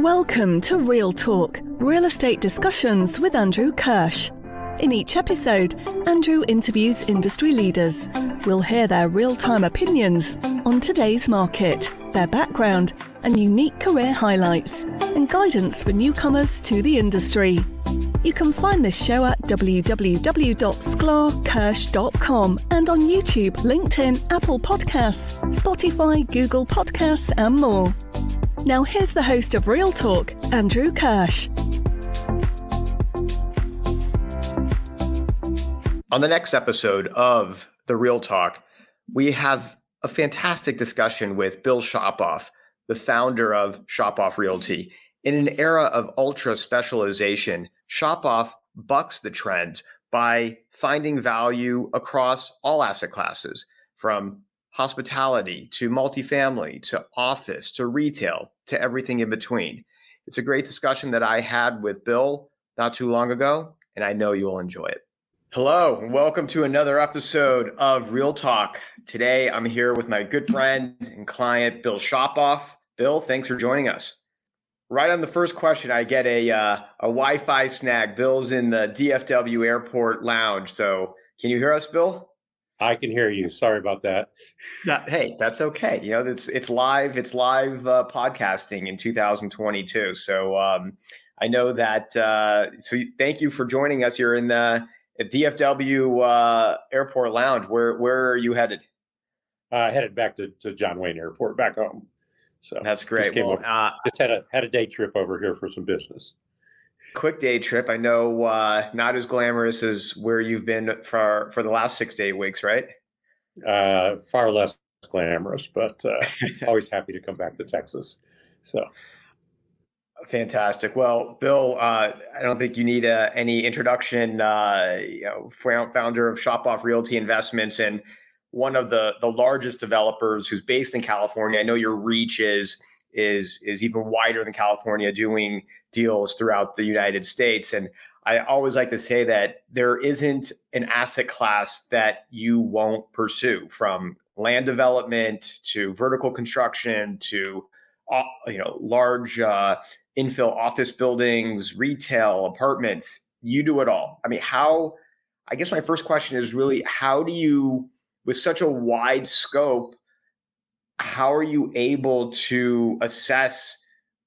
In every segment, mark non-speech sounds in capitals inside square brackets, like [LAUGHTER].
Welcome to Real Talk, real estate discussions with Andrew Kirsh. In each episode, Andrew interviews industry leaders. We'll hear their real time opinions on today's market, their background, and unique career highlights, and guidance for newcomers to the industry. You can find this show at www.sklarkirsh.com and on YouTube, LinkedIn, Apple Podcasts, Spotify, Google Podcasts, and more. Now, here's the host of Real Talk, Andrew Kirsh. On the next episode of The Real Talk, we have a fantastic discussion with Bill Shopoff, the founder of Shopoff Realty. In an era of ultra specialization, Shopoff bucks the trend by finding value across all asset classes, from hospitality to multifamily to office to retail to everything in between. It's a great discussion that I had with Bill not too long ago, and I know you'll enjoy it. Hello, and welcome to another episode of Real Talk. Today, I'm here with my good friend and client, Bill Shopoff. Bill, thanks for joining us. Right on the first question, I get a uh, a Wi-Fi snag. Bill's in the DFW Airport Lounge, so can you hear us, Bill? I can hear you. Sorry about that. Hey, that's okay. You know, it's it's live. It's live uh, podcasting in 2022. So um, I know that. Uh, so thank you for joining us. You're in the DFW uh, Airport Lounge. Where where are you headed? Uh, headed back to, to John Wayne Airport, back home. So that's great. Just, well, uh, just had a had a day trip over here for some business quick day trip. I know uh, not as glamorous as where you've been for for the last six to eight weeks, right? Uh, far less glamorous, but uh, [LAUGHS] always happy to come back to Texas. So. Fantastic. Well, Bill, uh, I don't think you need uh, any introduction. Uh, you know, founder of Shopoff Realty Investments and one of the the largest developers who's based in California. I know your reach is is is even wider than California, doing deals throughout the United States. And I always like to say that there isn't an asset class that you won't pursue from land development to vertical construction to uh, you know large uh, infill office buildings, retail, apartments. You do it all. I mean, how? I guess my first question is really how do you, with such a wide scope, how are you able to assess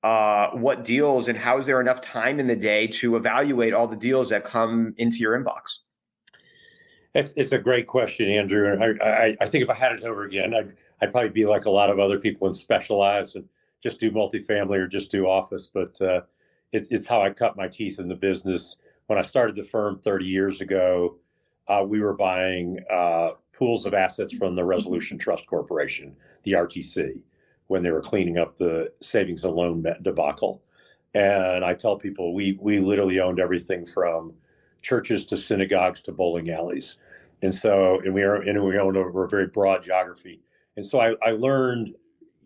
uh, what deals and how is there enough time in the day to evaluate all the deals that come into your inbox? It's, it's a great question, Andrew. And I, I, I think if I had it over again, I'd, I'd probably be like a lot of other people and specialize and just do multifamily or just do office. But uh, it's, it's how I cut my teeth in the business. When I started the firm 30 years ago, uh, we were buying uh, pools of assets from the Resolution Trust Corporation, the RTC when they were cleaning up the savings and loan debacle. And I tell people we we literally owned everything from churches to synagogues to bowling alleys, and so and we are and we owned over a very broad geography. And so I, I learned,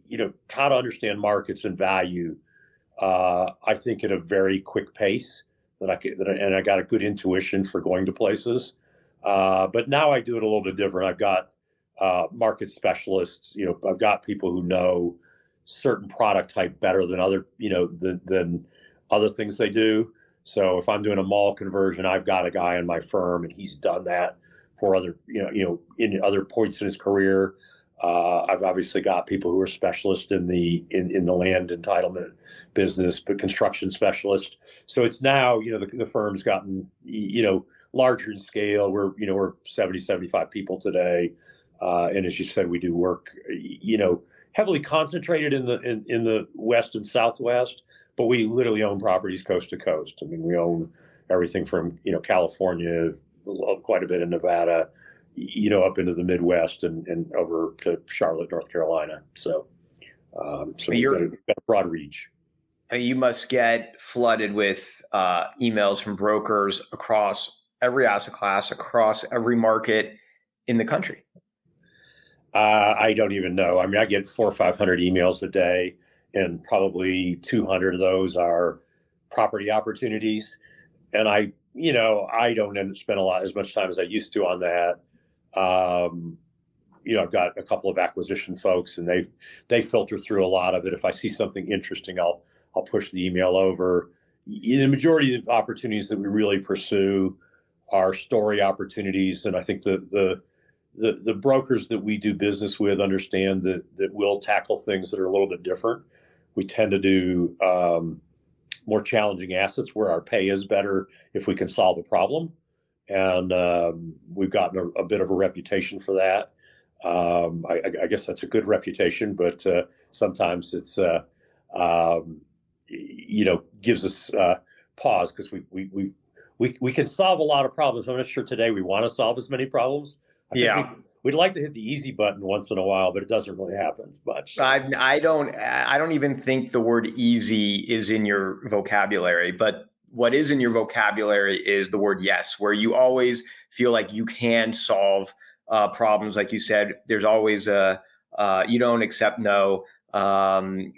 you know, how to understand markets and value. Uh, I think at a very quick pace that I could, that I, and I got a good intuition for going to places. Uh, but now I do it a little bit different. I've got uh, market specialists. You know, I've got people who know certain product type better than other, you know, than, than other things they do. So if I'm doing a mall conversion, I've got a guy in my firm, and he's done that for other, you know, you know, in other points in his career. Uh, I've obviously got people who are specialists in the in, in the land entitlement business, but construction specialists. So it's now, you know, the, the firm's gotten, you know, larger in scale. We're, you know, we're 70, 75 people today. Uh, and as you said, we do work, you know, heavily concentrated in the in, in the west and southwest, but we literally own properties coast to coast. I mean, we own everything from you know California, quite a bit in Nevada, you know, up into the Midwest and, and over to Charlotte, North Carolina. So, um, so we've got, a, got a broad reach. You must get flooded with uh, emails from brokers across every asset class, across every market in the country. Uh, I don't even know. I mean, I get four or 500 emails a day, and probably 200 of those are property opportunities. And I, you know, I don't spend a lot as much time as I used to on that. Um, you know, I've got a couple of acquisition folks, and they they filter through a lot of it. If I see something interesting, I'll I'll push the email over. The majority of opportunities that we really pursue are story opportunities, and I think the the the, the brokers that we do business with understand that that we'll tackle things that are a little bit different. We tend to do um, more challenging assets where our pay is better if we can solve a problem, and um, we've gotten a, a, bit of a reputation for that. Um, I, I, guess that's a good reputation, but uh, sometimes it's uh, um, you know gives us uh, pause because we, we we we we can solve a lot of problems. I'm not sure today we want to solve as many problems. Yeah. We, would like to hit the easy button once in a while, but it doesn't really happen much. I, I don't I don't even think the word easy is in your vocabulary, but what is in your vocabulary is the word yes, where you always feel like you can solve uh, problems. Like you said, there's always a uh, you don't accept no um,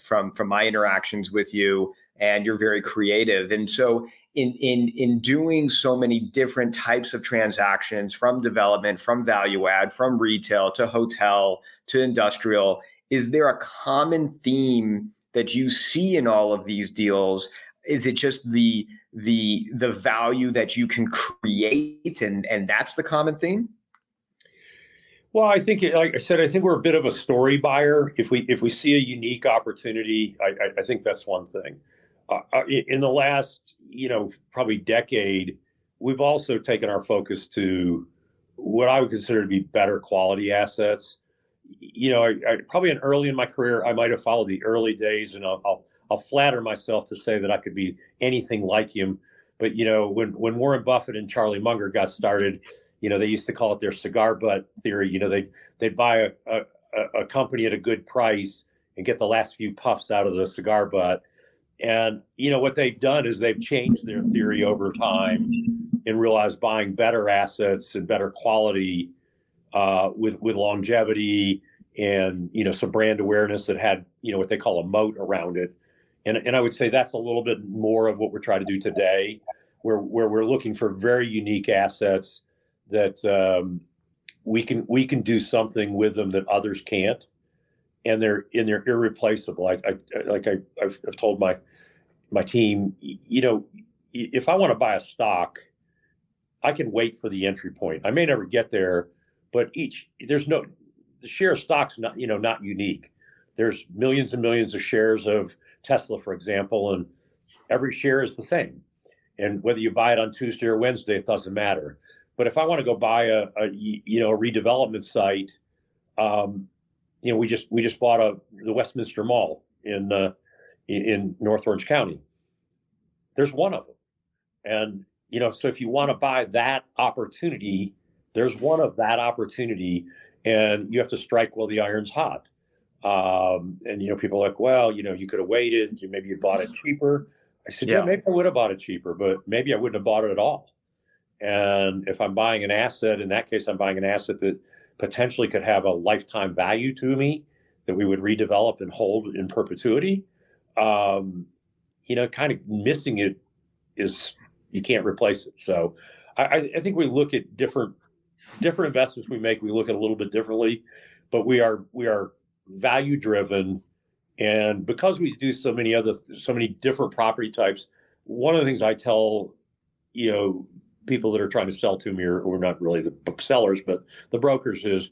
from from my interactions with you, and you're very creative. And so in in in doing so many different types of transactions from development from value add from retail to hotel to industrial is there a common theme that you see in all of these deals? Is it just the the the value that you can create and and that's the common theme? Well i think like i said i think we're a bit of a story buyer. If we if we see a unique opportunity i i, I think that's one thing uh, uh in the last you know, probably decade, we've also taken our focus to what I would consider to be better quality assets. You know, I, I, probably early in my career, I might have followed the early days, and I'll, I'll, I'll flatter myself to say that I could be anything like him. But you know, when when Warren Buffett and Charlie Munger got started, you know, they used to call it their cigar butt theory. You know, they they'd buy a, a, a company at a good price and get the last few puffs out of the cigar butt and you know what they've done is they've changed their theory over time and realized buying better assets and better quality uh, with with longevity and you know some brand awareness that had you know what they call a moat around it. And and I would say that's a little bit more of what we're trying to do today, where where we're looking for very unique assets that um, we can we can do something with them that others can't and they're and they're irreplaceable. I, I like I, I've, I've told my my team, you know, if I want to buy a stock, I can wait for the entry point. I may never get there, but each there's no the share of stocks not you know not unique. There's millions and millions of shares of Tesla, for example, and every share is the same. And whether you buy it on Tuesday or Wednesday, it doesn't matter. But if I want to go buy a, a you know a redevelopment site, um, you know, we just we just bought a the Westminster Mall in uh, in North Orange County. There's one of them, and you know, so if you want to buy that opportunity, there's one of that opportunity, and you have to strike while the iron's hot. Um, and you know, people are like, well, you know, you could have waited. You maybe you bought it [LAUGHS] cheaper. I said, yeah. yeah, maybe I would have bought it cheaper, but maybe I wouldn't have bought it at all. And if I'm buying an asset, in that case, I'm buying an asset that potentially could have a lifetime value to me that we would redevelop and hold in perpetuity. Um, you know, kind of missing it is you can't replace it. So I, I think we look at different different investments we make. We look at a little bit differently, but we are we are value driven, and because we do so many other so many different property types. One of the things I tell you know people that are trying to sell to me, or, or not really the sellers, but the brokers, is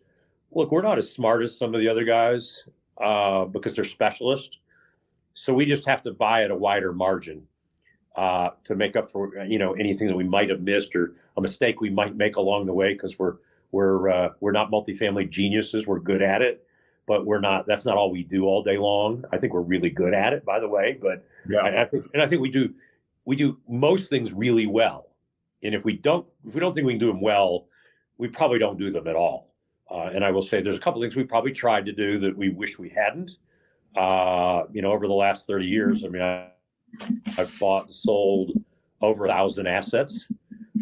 look, we're not as smart as some of the other guys uh, because they're specialists. So we just have to buy at a wider margin uh, to make up for you know anything that we might have missed or a mistake we might make along the way because we're we're uh, we're not multifamily geniuses. We're good at it, but we're not. That's not all we do all day long. I think we're really good at it, by the way. But yeah, I, I think and I think we do we do most things really well. And if we don't, if we don't think we can do them well, we probably don't do them at all. Uh, and I will say there's a couple things we probably tried to do that we wish we hadn't. Uh, you know, over the last 30 years, I mean, I, have bought and sold over a thousand assets,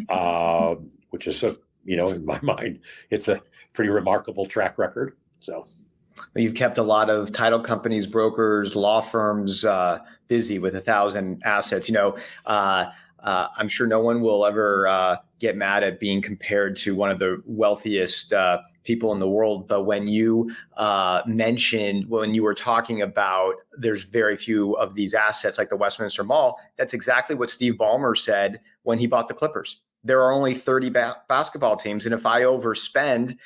uh, which is a, you know, in my [LAUGHS] mind, it's a pretty remarkable track record. So. You've kept a lot of title companies, brokers, law firms uh, busy with a thousand assets. You know, uh, uh, I'm sure no one will ever uh, get mad at being compared to one of the wealthiest uh, people in the world. But when you uh, mentioned when you were talking about there's very few of these assets like the Westminster Mall, that's exactly what Steve Ballmer said when he bought the Clippers. There are only 30 ba- basketball teams, and if I overspend,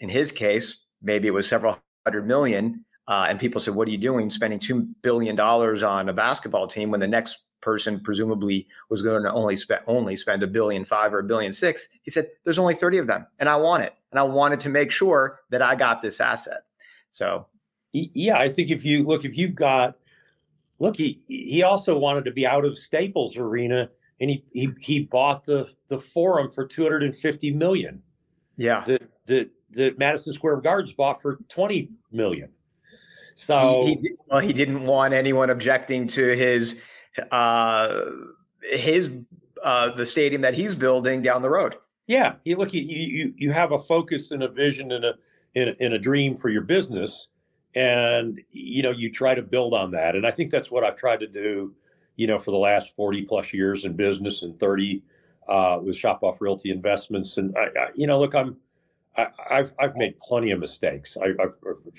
in his case, maybe it was several hundred million. Uh, and people said, "What are you doing, spending two billion dollars on a basketball team when the next person presumably was going to only spend only spend a billion five or a billion six. He said, "There's only 30 of them, and I want it, and I wanted to make sure that I got this asset." So, yeah, I think if you look, if you've got look, he he also wanted to be out of Staples Arena, and he he he bought the the Forum for 250 million. Yeah, the the the Madison Square Gardens bought for 20 million. So he, he, well, he didn't want anyone objecting to his uh, his uh, the stadium that he's building down the road. Yeah, you look, you you you have a focus and a vision and a in in a dream for your business, and you know you try to build on that. And I think that's what I've tried to do, you know, for the last forty plus years in business and thirty uh, with Shopoff Realty Investments. And I, I you know, look, I'm I, have I've made plenty of mistakes. I, I,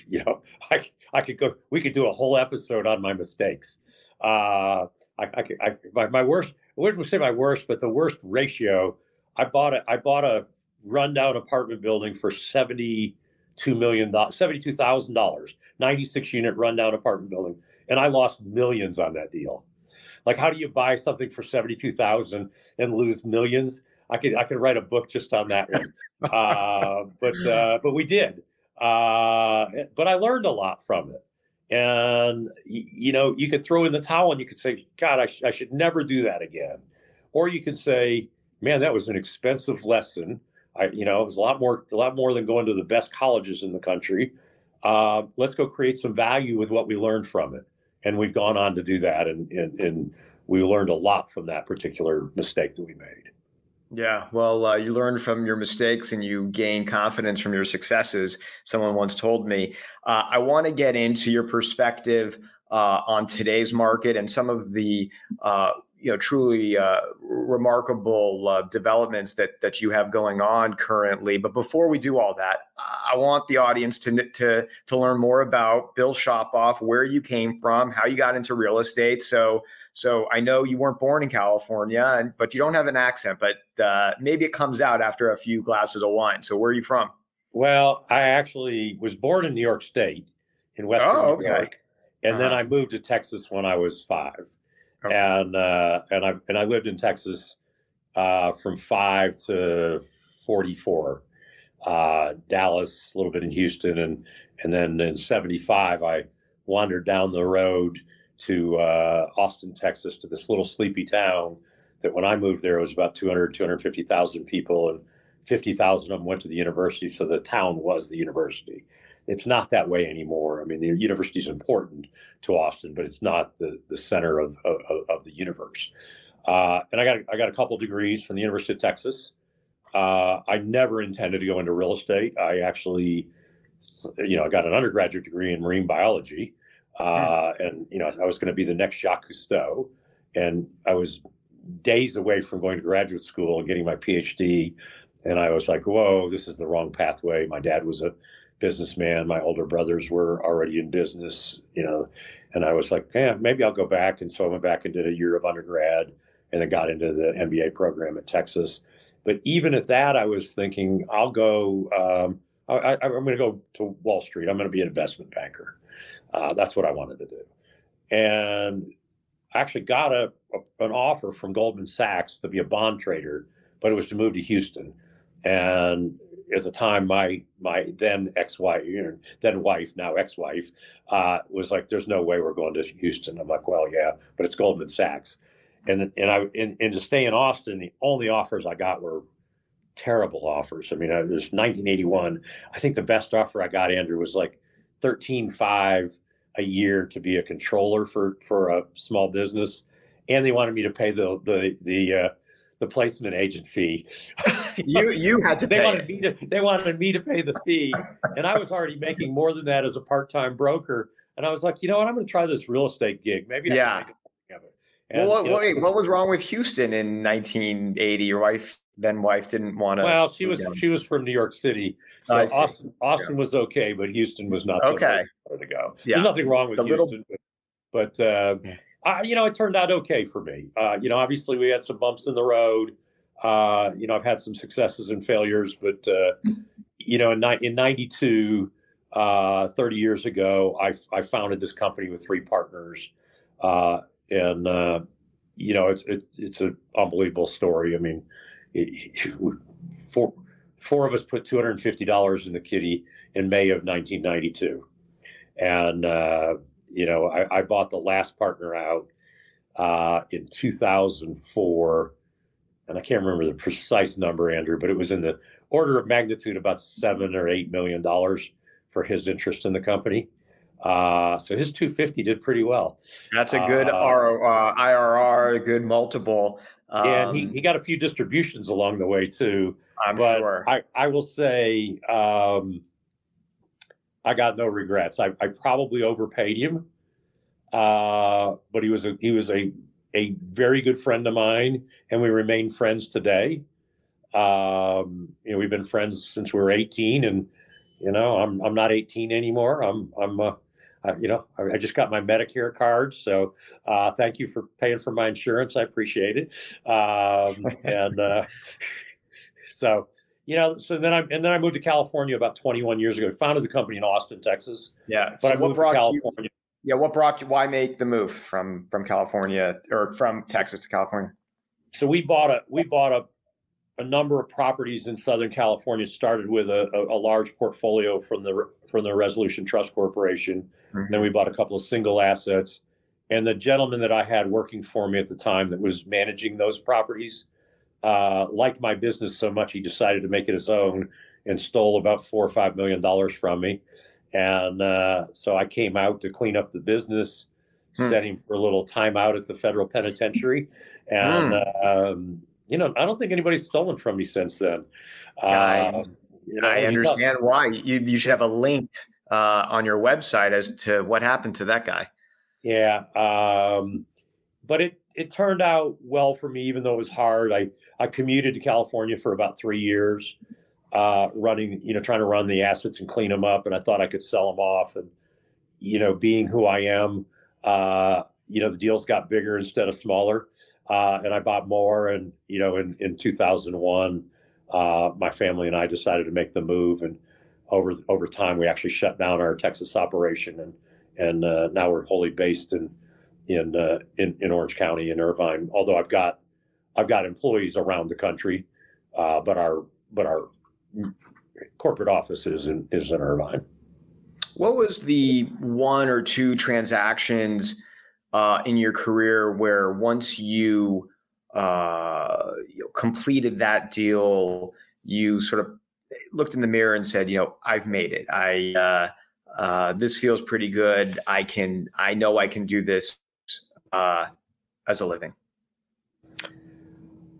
you know, [LAUGHS] I I could go. We could do a whole episode on my mistakes. Uh, I, I, I my, my worst, I wouldn't say my worst, but the worst ratio. I bought a, I bought a rundown apartment building for seventy-two million dollars, seventy-two thousand dollars, ninety-six unit rundown apartment building, and I lost millions on that deal. Like, how do you buy something for seventy-two thousand and lose millions? I could I could write a book just on that one. [LAUGHS] uh, but uh, but we did. Uh, but I learned a lot from it. And, you know, you could throw in the towel and you could say, God, I, sh- I should never do that again. Or you could say, man, that was an expensive lesson. I, you know, it was a lot more, a lot more than going to the best colleges in the country. Uh, let's go create some value with what we learned from it. And we've gone on to do that. And, and, and we learned a lot from that particular mistake that we made. Yeah, well, uh, you learn from your mistakes and you gain confidence from your successes. Someone once told me. Uh, I want to get into your perspective uh, on today's market and some of the uh, you know truly uh, remarkable uh, developments that that you have going on currently. But before we do all that, I want the audience to to to learn more about Bill Shopoff, where you came from, how you got into real estate. So so I know you weren't born in California, and, but you don't have an accent. But uh, maybe it comes out after a few glasses of wine. So where are you from? Well, I actually was born in New York State, in Western oh, okay. New York, and uh-huh. then I moved to Texas when I was five, okay. and uh, and I and I lived in Texas uh, from five to forty four. Uh, Dallas, a little bit in Houston, and and then in '75 I wandered down the road to uh, Austin, Texas, to this little sleepy town that when I moved there it was about 200, 250,000 people, and 50,000 of them went to the university. So the town was the university. It's not that way anymore. I mean, the university is important to Austin, but it's not the, the center of, of, of the universe. Uh, and I got I got a couple degrees from the University of Texas. Uh, I never intended to go into real estate. I actually, you know, I got an undergraduate degree in marine biology. Uh, and you know, I was going to be the next Jacques Cousteau, and I was days away from going to graduate school and getting my PhD. And I was like, "Whoa, this is the wrong pathway." My dad was a businessman. My older brothers were already in business, you know, and I was like, "Yeah, maybe I'll go back." And so I went back and did a year of undergrad, and then got into the MBA program at Texas. But even at that, I was thinking, I'll go. Um, I, am going to go to Wall Street. I'm going to be an investment banker. Uh, that's what I wanted to do. And I actually got a, a, an offer from Goldman Sachs to be a bond trader, but it was to move to Houston. And at the time, my my then ex-wife, then wife, now ex-wife, uh, was like, "There's no way we're going to Houston." I'm like, "Well, yeah, but it's Goldman Sachs." And and I and, and to stay in Austin, the only offers I got were terrible offers. I mean, it was 1981. I think the best offer I got, Andrew, was like thirteen five a year to be a controller for for a small business, and they wanted me to pay the the the uh, the placement agent fee. [LAUGHS] you you had to. they wanted it. me to they wanted me to pay the fee, and I was already making more than that as a part time broker. And I was like, you know what? I'm going to try this real estate gig. Maybe I yeah. can make it. And, well, what, you know, wait, what was wrong with Houston in 1980? Your wife then wife didn't want to. Well, she was she was from New York City, so Austin Austin yeah. was okay, but Houston was not. Okay, so to go. Yeah. There's nothing wrong with the Houston, little... but, but uh, I, you know, it turned out okay for me. Uh, you know, obviously we had some bumps in the road. Uh, you know, I've had some successes and failures, but uh, you know, in, in '92, uh, 30 years ago, I, I founded this company with three partners, uh, and uh, you know, it's it's it's an unbelievable story. I mean, four four of us put two hundred and fifty dollars in the kitty in May of 1992, and uh, you know, I, I, bought the last partner out uh, in 2004, and I can't remember the precise number, Andrew, but it was in the order of magnitude about seven or eight million dollars for his interest in the company. Uh, so his 250 did pretty well. That's a good uh, R, uh, IRR, a good multiple. Um, and he, he got a few distributions along the way too. I'm but sure. I, I will say um, I got no regrets. I, I probably overpaid him, uh, but he was a he was a a very good friend of mine, and we remain friends today. Um, you know, we've been friends since we were 18, and you know, I'm I'm not 18 anymore. I'm I'm uh, I, you know, I, I, just got my Medicare card, so uh, thank you for paying for my insurance. I appreciate it. Um, [LAUGHS] and uh, so you know, so then I and then I moved to California about 21 years ago. Founded the company in Austin, Texas. Yeah. But so I moved to California. You, yeah. What brought you? Why make the move from from California or from Texas to California? So we bought a we bought a a number of properties in Southern California. Started with a, a, a large portfolio from the from the Resolution Trust Corporation. Mm-hmm. Then we bought a couple of single assets. And the gentleman that I had working for me at the time that was managing those properties uh, liked my business so much he decided to make it his own and stole about four or five million dollars from me. And uh, so I came out to clean up the business, hmm. set him for a little time out at the federal penitentiary. And, hmm. um, you know, I don't think anybody's stolen from me since then. I, um, you know, I understand why. You, you should have a link uh, on your website as to what happened to that guy. Yeah. Um, but it, it turned out well for me, even though it was hard. I, I commuted to California for about three years, uh, running, you know, trying to run the assets and clean them up. And I thought I could sell them off. And, you know, being who I am, uh, you know, the deals got bigger instead of smaller. Uh, and I bought more. And, you know, in, in 2001, uh, my family and I decided to make the move. And over, over time, we actually shut down our Texas operation. And, and uh, now we're wholly based in, in, uh, in, in Orange County in Irvine, although I've got I've got employees around the country, uh, but our but our corporate office is in is in Irvine. What was the one or two transactions uh, in your career where once you, uh, you know, completed that deal, you sort of looked in the mirror and said, you know, I've made it. I uh, uh, this feels pretty good. I can. I know I can do this uh, as a living.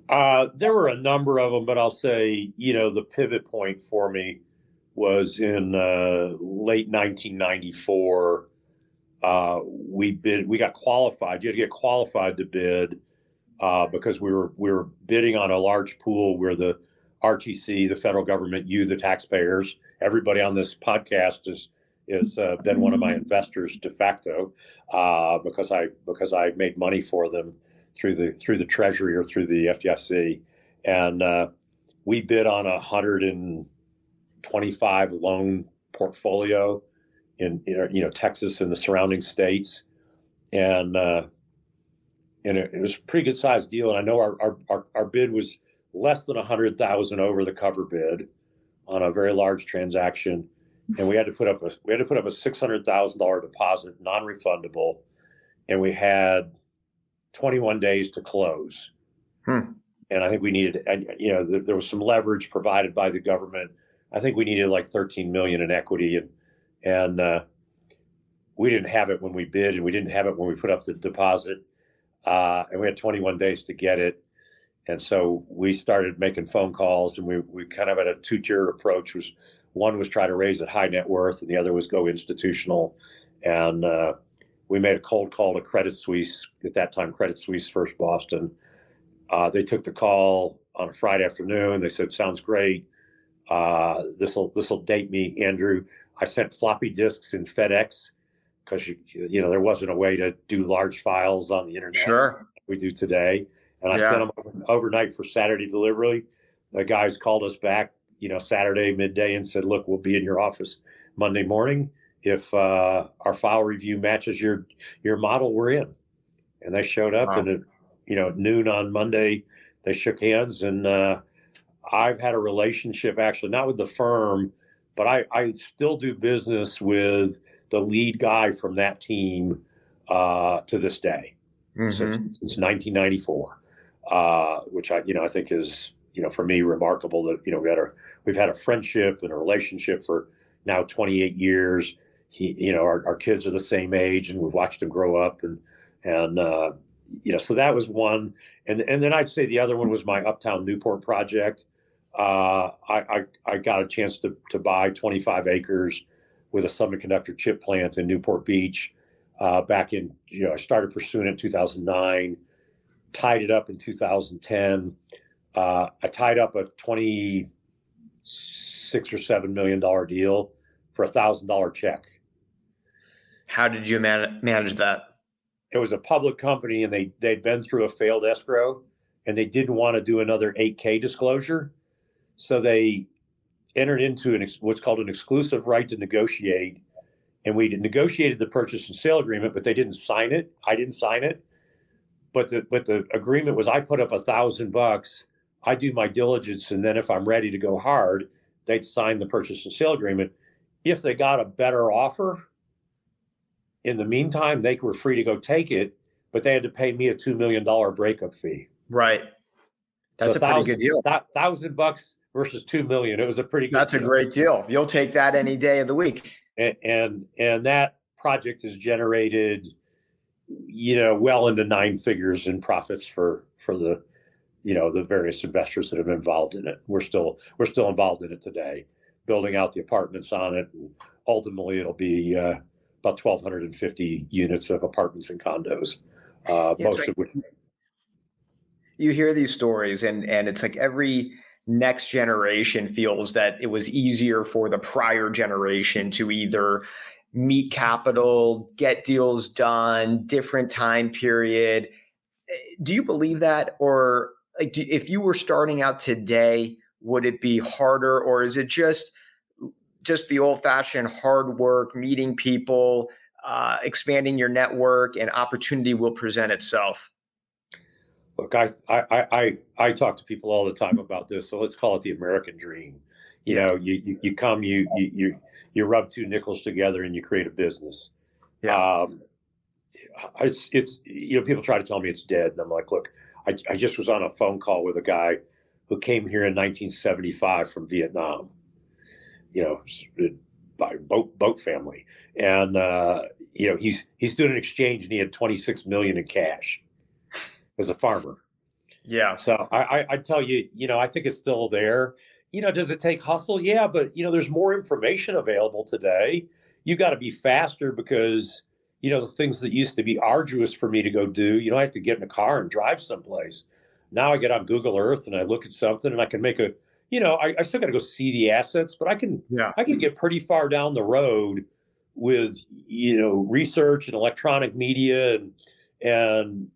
Uh, there were a number of them, but I'll say, you know, the pivot point for me was in uh, late 1994. Uh, we bid, we got qualified. You had to get qualified to bid uh, because we were we were bidding on a large pool where the RTC, the federal government, you, the taxpayers, everybody on this podcast is is uh, been one of my investors de facto uh, because I because I made money for them through the through the Treasury or through the FDIC, and uh, we bid on a hundred and twenty-five loan portfolio in you know Texas and the surrounding states, and uh, and it, it, was a pretty good sized deal. And I know our our, our, our bid was less than a hundred thousand over the cover bid on a very large transaction, and we had to put up a we had to put up a six hundred thousand dollar deposit, non refundable, and we had 21 days to close. Hmm. And I think we needed, you know, there, there, was some leverage provided by the government. I think we needed like 13 million in equity, and and uh, we didn't have it when we bid, and we didn't have it when we put up the deposit, uh, and we had 21 days to get it. And so we started making phone calls, and we we kind of had a two tier approach. Was one was try to raise at high net worth, and the other was go institutional, and uh, we made a cold call to Credit Suisse at that time, Credit Suisse First Boston, Uh, they took the call on a Friday afternoon. They said, "Sounds great. Uh, this will this will date me, Andrew." I sent floppy disks in FedEx because you you know there wasn't a way to do large files on the internet. Sure, we do today, and I yeah. sent them overnight for Saturday delivery. The guys called us back, you know, Saturday midday and said, "Look, we'll be in your office Monday morning. If uh, our file review matches your your model, we're in." And they showed up, wow. and at you know noon on Monday, they shook hands, and uh, I've had a relationship actually not with the firm, but I, I still do business with the lead guy from that team uh, to this day mm-hmm. since, since 1994, uh, which I you know I think is you know for me remarkable that you know we had a we've had a friendship and a relationship for now 28 years. He you know our, our kids are the same age and we've watched them grow up and and uh, you know so that was one and and then I'd say the other one was my Uptown Newport project. Uh, I, I, I got a chance to to buy 25 acres with a semiconductor chip plant in Newport Beach uh, back in, you know, I started pursuing it in 2009, tied it up in 2010. Uh, I tied up a 26 or seven million dollar deal for a thousand dollar check. How did you man- manage that? It was a public company, and they they'd been through a failed escrow, and they didn't want to do another 8K disclosure, so they entered into an what's called an exclusive right to negotiate and we negotiated the purchase and sale agreement, but they didn't sign it. I didn't sign it. But the but the agreement was I put up a thousand bucks, I do my diligence, and then if I'm ready to go hard, they'd sign the purchase and sale agreement. If they got a better offer, in the meantime, they were free to go take it, but they had to pay me a two million dollar breakup fee. Right. That's so a thousand, pretty good deal. That thousand bucks versus two million. It was a pretty good That's deal. a great deal. You'll take that any day of the week and and, and that project has generated you know well into nine figures in profits for for the you know the various investors that have been involved in it we're still we're still involved in it today building out the apartments on it and ultimately it'll be uh, about 1250 units of apartments and condos uh, most right. of which you hear these stories and and it's like every next generation feels that it was easier for the prior generation to either meet capital, get deals done, different time period. Do you believe that? Or like, do, if you were starting out today, would it be harder? Or is it just just the old fashioned hard work, meeting people, uh, expanding your network, and opportunity will present itself? Look, I, I, I, I talk to people all the time about this. So let's call it the American dream. You know, you, you, you come, you, you, you, you rub two nickels together and you create a business. Yeah. Um, it's, it's, you know, people try to tell me it's dead. And I'm like, look, I, I just was on a phone call with a guy who came here in 1975 from Vietnam, you know, by boat, boat family. And, uh, you know, he's, he's doing an exchange and he had 26 million in cash as a farmer. Yeah. So I, I, I tell you, you know, I think it's still there. You know, does it take hustle? Yeah, but you know, there's more information available today. You got to be faster because you know the things that used to be arduous for me to go do. You know, I have to get in a car and drive someplace. Now I get on Google Earth and I look at something and I can make a. You know, I, I still got to go see the assets, but I can. Yeah. I can get pretty far down the road with you know research and electronic media and and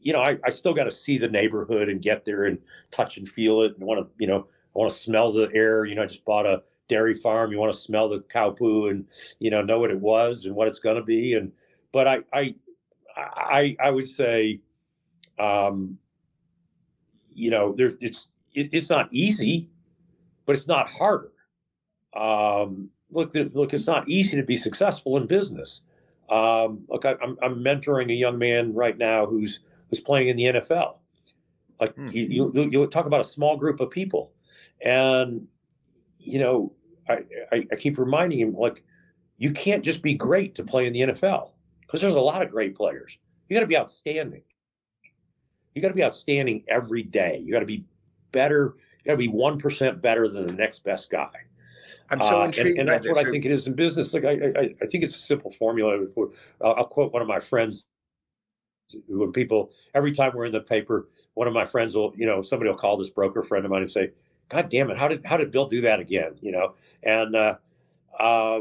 you know, I, I still got to see the neighborhood and get there and touch and feel it and want to, you know, I want to smell the air. You know, I just bought a dairy farm. You want to smell the cow poo and, you know, know what it was and what it's going to be. And, but I, I, I, I would say, um, you know, there, it's, it, it's not easy, but it's not harder. Um, look, look, it's not easy to be successful in business. Um, look, I, I'm, I'm mentoring a young man right now who's was playing in the NFL. Like mm. you, you, you talk about a small group of people, and you know, I, I, I keep reminding him like, you can't just be great to play in the NFL because there's a lot of great players. You got to be outstanding. You got to be outstanding every day. You got to be better. You got to be one percent better than the next best guy. I'm so uh, intrigued, and, and that's what I think it is in business. Like I, I, I think it's a simple formula. I'll, I'll quote one of my friends when people every time we're in the paper, one of my friends will, you know, somebody will call this broker friend of mine and say, "God damn it, how did how did Bill do that again?" You know, and uh, uh,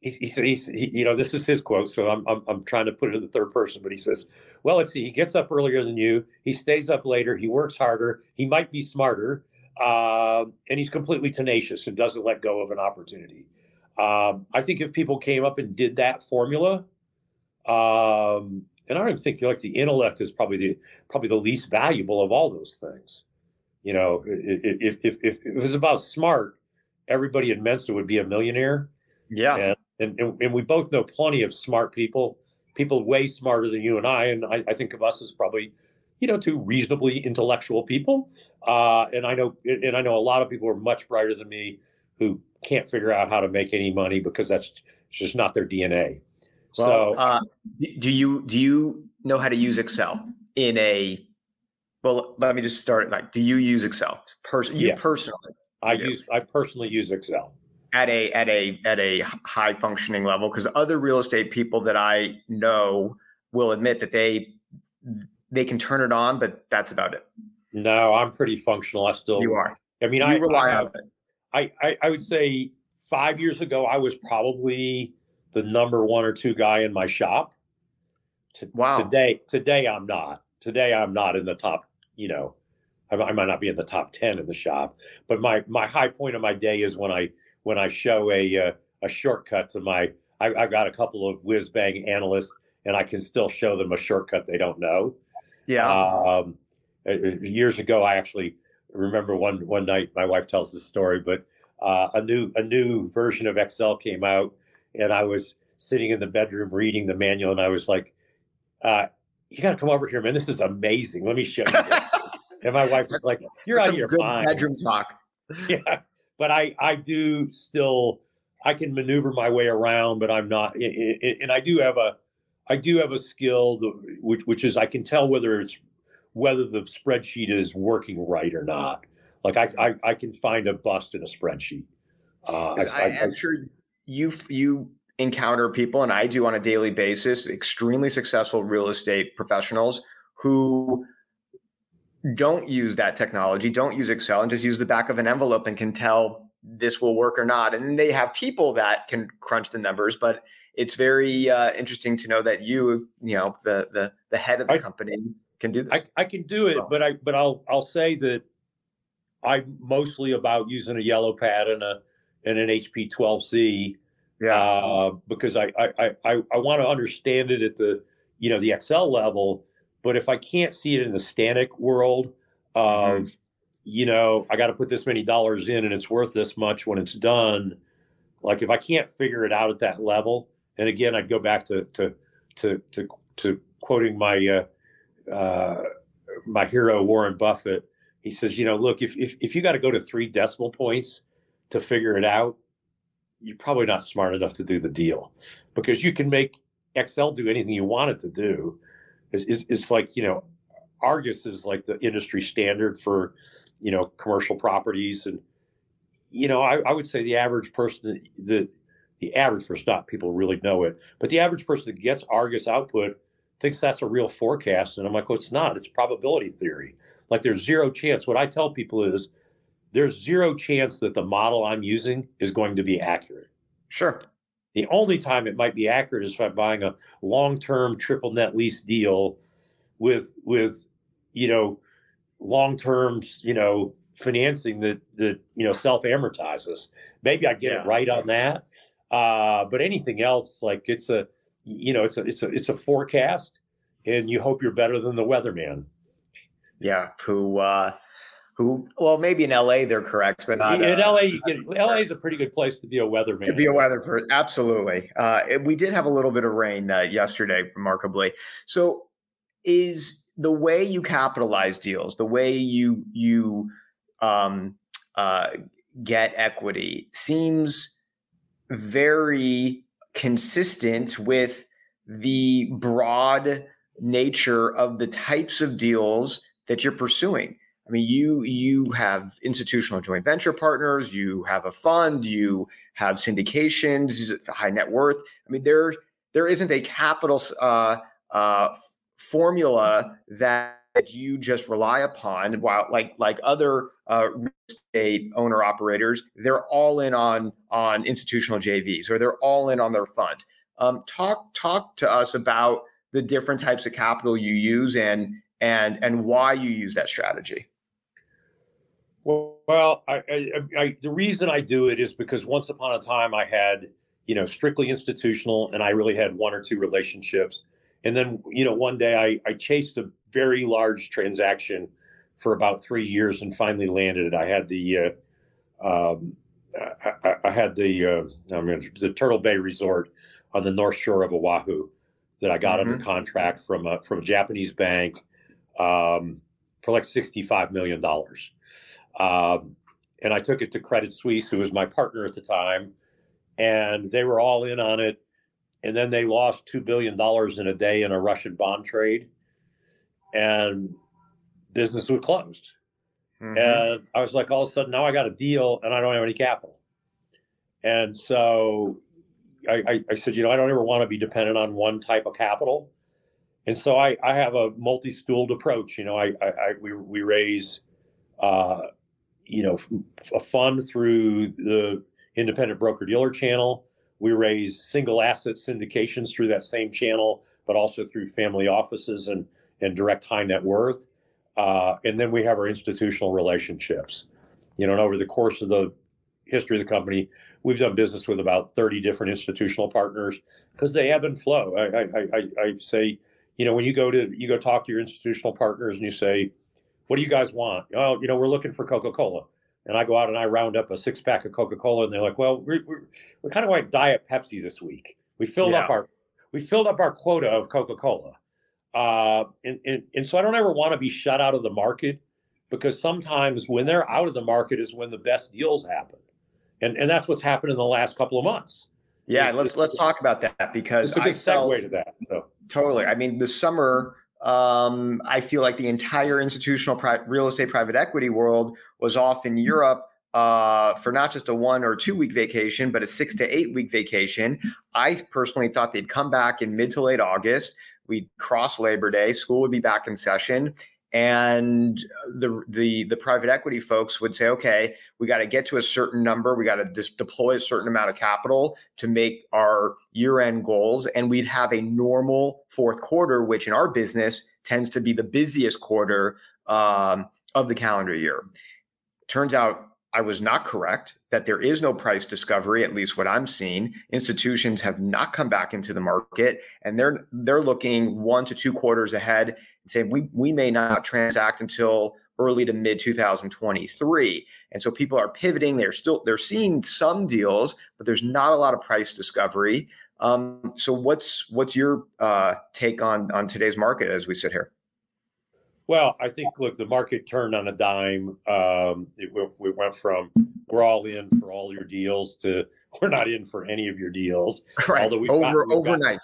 he, he said, he's, he, you know, this is his quote, so I'm, I'm I'm trying to put it in the third person, but he says, "Well, let's see, he gets up earlier than you, he stays up later, he works harder, he might be smarter, uh, and he's completely tenacious and doesn't let go of an opportunity." Um, I think if people came up and did that formula, um, and I don't think like the intellect is probably the probably the least valuable of all those things. You know, if if if, if it was about smart, everybody in Mensa would be a millionaire. Yeah, and, and and we both know plenty of smart people, people way smarter than you and I, and I, I think of us as probably, you know, two reasonably intellectual people. Uh, and I know and I know a lot of people are much brighter than me who can't figure out how to make any money because that's just not their DNA. Well, so, uh, do you do you know how to use Excel in a? Well, let me just start. Like, do you use Excel? Person, you yeah. personally? I use. I personally use Excel at a at a at a high functioning level because other real estate people that I know will admit that they they can turn it on, but that's about it. No, I'm pretty functional. I still you are. I mean, you I rely I on it. I, I I would say five years ago, I was probably the number one or two guy in my shop. wow. Today, today I'm not. Today I'm not in the top. You know, I, I might not be in the top ten in the shop, but my my high point of my day is when I when I show a uh, a shortcut to my. I, I've got a couple of whiz bang analysts, and I can still show them a shortcut they don't know. Yeah. Um, years ago, I actually remember one one night. My wife tells the story, but uh, a new a new version of Excel came out, and I was sitting in the bedroom reading the manual, and I was like, uh, "You got to come over here, man! This is amazing. Let me show you." [LAUGHS] and my wife was like, "You're out of your good mind." Bedroom talk. [LAUGHS] yeah, but I I do still I can maneuver my way around, but I'm not, and I do have a I do have a skill which which is I can tell whether it's whether the spreadsheet is working right or not. Like I I, I can find a bust in a spreadsheet. Uh, I, I, am sure you you encounter people, and I do on a daily basis, extremely successful real estate professionals who don't use that technology, don't use Excel, and just use the back of an envelope and can tell this will work or not. And they have people that can crunch the numbers, but it's very uh, interesting to know that you, you know, the the the head of the I, company can do this. I, I can do it, well. but I but I'll I'll say that I'm mostly about using a yellow pad and a and an HP 12C. Yeah. Uh, because I I I, I want to understand it at the you know the Excel level, but if I can't see it in the static world of mm-hmm. you know I got to put this many dollars in and it's worth this much when it's done, like if I can't figure it out at that level, and again I'd go back to to to to, to quoting my uh, uh, my hero Warren Buffett. He says, you know, look, if if, if you got to go to three decimal points to figure it out, you're probably not smart enough to do the deal because you can make Excel do anything you want it to do. It's, it's, it's like, you know, Argus is like the industry standard for, you know, commercial properties. And, you know, I, I would say the average person, the, the average person, not people really know it, but the average person that gets Argus output thinks that's a real forecast. And I'm like, well, it's not. It's probability theory. Like there's zero chance. What I tell people is there's zero chance that the model I'm using is going to be accurate. Sure. The only time it might be accurate is if I'm buying a long-term triple net lease deal with with you know long-term you know financing that that you know self amortizes. Maybe I get yeah. it right on that, uh, but anything else like it's a you know it's a it's a it's a forecast, and you hope you're better than the weatherman. Yeah, who uh, who well maybe in LA they're correct, but not in uh, LA. LA is a pretty good place to be a weatherman. To be a weather person, absolutely. Uh, we did have a little bit of rain uh, yesterday, remarkably. So, is the way you capitalize deals, the way you you um, uh, get equity, seems very consistent with the broad nature of the types of deals that you're pursuing. I mean, you you have institutional joint venture partners, you have a fund, you have syndications, high net worth. I mean, there there isn't a capital uh, uh, formula that you just rely upon while like like other uh, real estate owner operators they're all in on on institutional jvs or they're all in on their fund um, talk talk to us about the different types of capital you use and and and why you use that strategy well, I, I, I, the reason i do it is because once upon a time i had you know strictly institutional and i really had one or two relationships and then, you know, one day I, I chased a very large transaction for about three years and finally landed it. I had the, uh, um, I, I, had the, uh, I mean, the Turtle Bay Resort on the North Shore of Oahu that I got mm-hmm. under contract from a, from a Japanese bank um, for like $65 million. Um, and I took it to Credit Suisse, who was my partner at the time, and they were all in on it and then they lost two billion dollars in a day in a Russian bond trade, and business was closed. Mm-hmm. And I was like, all of a sudden, now I got a deal, and I don't have any capital. And so I, I, I said, you know, I don't ever want to be dependent on one type of capital. And so I, I have a multi-stooled approach. You know, I, I, we, we raise, uh, you know, a fund through the independent broker dealer channel. We raise single asset syndications through that same channel, but also through family offices and, and direct high net worth. Uh, and then we have our institutional relationships. You know, and over the course of the history of the company, we've done business with about 30 different institutional partners because they ebb and flow. I, I, I, I say, you know, when you go to you go talk to your institutional partners and you say, "What do you guys want?" Oh, you know, we're looking for Coca Cola and I go out and I round up a six pack of Coca Cola, and they're like, "Well, we're, we're, we're kind of like Diet Pepsi this week. We filled yeah. up our we filled up our quota of Coca Cola, uh, and, and and so I don't ever want to be shut out of the market because sometimes when they're out of the market is when the best deals happen, and and that's what's happened in the last couple of months. Yeah, it's, let's it's, let's talk about that because it's a good I felt, to that. So. Totally. I mean, the summer um, I feel like the entire institutional pri- real estate private equity world was off in Europe uh, for not just a one or two week vacation, but a six to eight week vacation. I personally thought they'd come back in mid to late August. We'd cross Labor Day, school would be back in session, and the the the private equity folks would say okay we got to get to a certain number. We got to just deploy a certain amount of capital to make our year end goals. And we'd have a normal fourth quarter which in our business tends to be the busiest quarter um, of the calendar year. Turns out I was not correct that there is no price discovery, at least what I'm seeing. Institutions have not come back into the market and they're they're looking one to two quarters ahead and saying we we may not transact until early to mid 2023. And so people are pivoting. They're still they're seeing some deals, but there's not a lot of price discovery. Um, so what's what's your uh, take on on today's market as we sit here? Well, I think look, the market turned on a dime. Um, it, we went from we're all in for all your deals to we're not in for any of your deals. [LAUGHS] Right. Although we Over, overnight.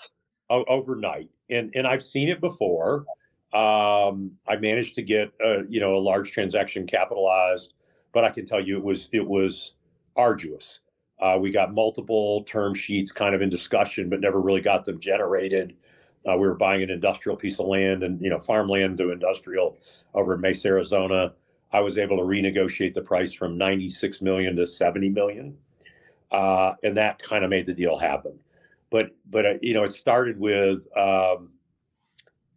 Got, overnight, and and I've seen it before. Um, I managed to get a, you know a large transaction capitalized, but I can tell you it was it was arduous. Uh, we got multiple term sheets kind of in discussion, but never really got them generated. Uh, we were buying an industrial piece of land and you know farmland to industrial over in Mesa, Arizona. I was able to renegotiate the price from 96 million to 70 million, uh, and that kind of made the deal happen. But but uh, you know it started with um,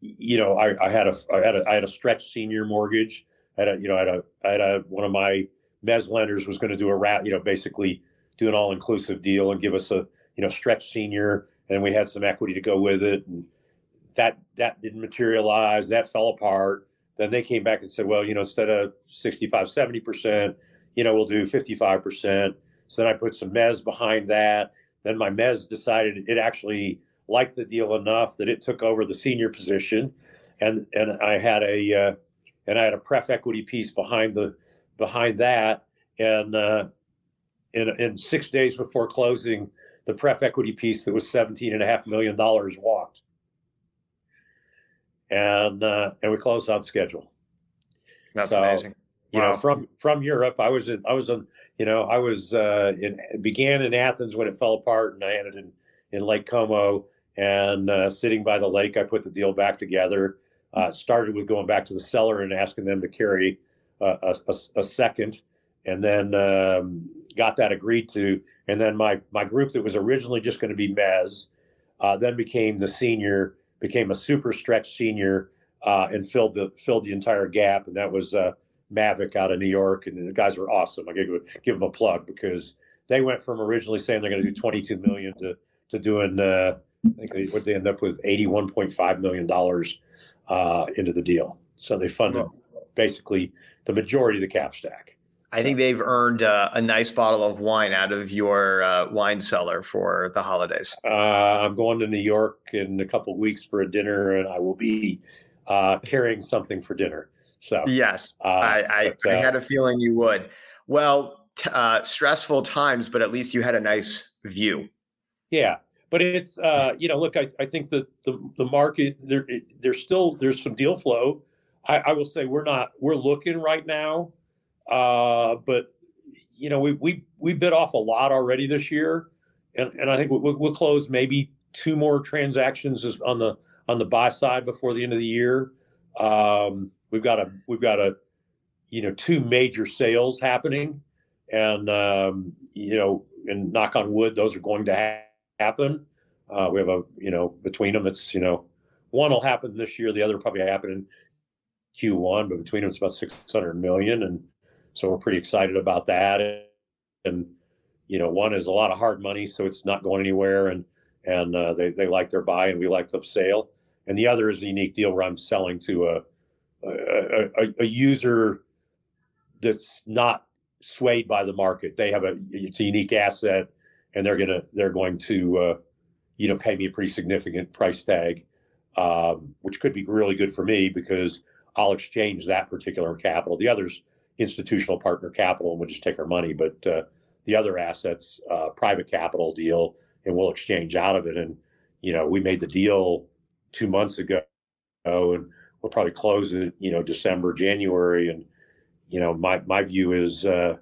you know I, I, had a I had a I had a stretch senior mortgage. I had a you know I had a I had a one of my mez lenders was going to do a rat you know basically do an all inclusive deal and give us a you know stretch senior and we had some equity to go with it. And that that didn't materialize. That fell apart. Then they came back and said well you know instead of 65 70% you know we'll do 55% so then i put some mez behind that. Then my mez decided it actually liked the deal enough that it took over the senior position and and i had a uh, and i had a pref equity piece behind the behind that and uh, in, in six days before closing the pref equity piece that was 17 and a half million dollars walked and uh, and we closed on schedule. That's so, amazing. You wow. know, from from Europe, I was in, I was in, you know, I was uh, in began in Athens when it fell apart, and I ended in in Lake Como, And uh, sitting by the lake, I put the deal back together. Uh, started with going back to the seller and asking them to carry a, a, a, second, and then um, got that agreed to. And then my my group that was originally just going to be Mez, uh, then became the senior, became a super stretch senior, uh, and filled the filled the entire gap. And that was uh, Mavik out of New York, and the guys were awesome. I give give them a plug because they went from originally saying they're going to do 22 million to to doing uh, I think they, what they end up with 81.5 million dollars uh, into the deal. So they funded basically the majority of the cap stack. I think they've earned uh, a nice bottle of wine out of your uh, wine cellar for the holidays. Uh, I'm going to New York in a couple of weeks for a dinner, and I will be uh, carrying something for dinner. So yes, uh, I, I, but, I, had a feeling you would. Well, t- stressful times, but at least you had a nice view. Yeah, but it's you know, look, I, I think that the the market there there's still there's some deal flow. I, I will say we're not we're looking right now uh, but you know, we we we bit off a lot already this year, and and I think we'll, we'll close maybe two more transactions on the on the buy side before the end of the year. Um, we've got a we've got a you know two major sales happening, and um, you know, and knock on wood, those are going to ha- happen. Uh, we have a you know between them, it's you know one will happen this year, the other probably happen in Q1, but between them, it's about 600 million, and so we're pretty excited about that. And, you know, one is a lot of hard money, so it's not going anywhere, and and uh, they they like their buy, and we like the sale. And the other is a unique deal where I'm selling to a a, a, a user that's not swayed by the market. They have a it's a unique asset, and they're gonna they're going to uh, you know pay me a pretty significant price tag, um, which could be really good for me because I'll exchange that particular capital. The others institutional partner capital and we'll just take our money. But uh, the other assets, uh, private capital deal, and we'll exchange out of it. And you know, we made the deal two months ago, and we'll probably close it, you know, December, January. And you know, my my view is, uh,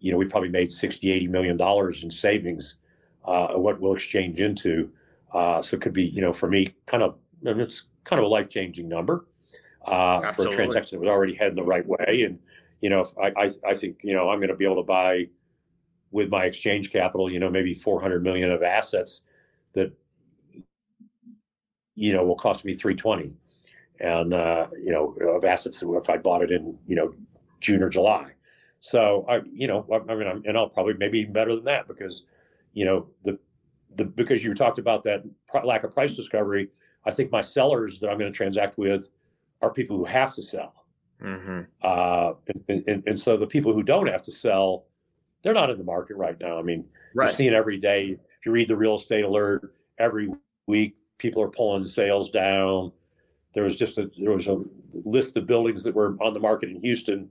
you know, we probably made 60, 80 million dollars in savings. Uh, what we'll exchange into, uh, so it could be, you know, for me, kind of, it's kind of a life changing number. Uh, for a transaction that was already heading the right way. And you know, I, I, I think, you know, I'm going to be able to buy with my exchange capital, you know, maybe 400 million of assets that, you know, will cost me 320 and, uh, you know, of assets if I bought it in, you know, June or July. So I, you know, I, mean, I'm, and I'll probably maybe even better than that because, you know, the, the, because you talked about that lack of price discovery, I think my sellers that I'm going to transact with are people who have to sell Mm-hmm. Uh, and, and, and, so the people who don't have to sell, they're not in the market right now. I mean, right. you're seeing every day. If you read the real estate alert every week, people are pulling sales down. There was just a there was a list of buildings that were on the market in Houston,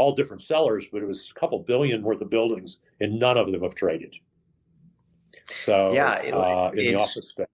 all different sellers, but it was a couple billion worth of buildings, and none of them have traded. So yeah, it, uh, in the office space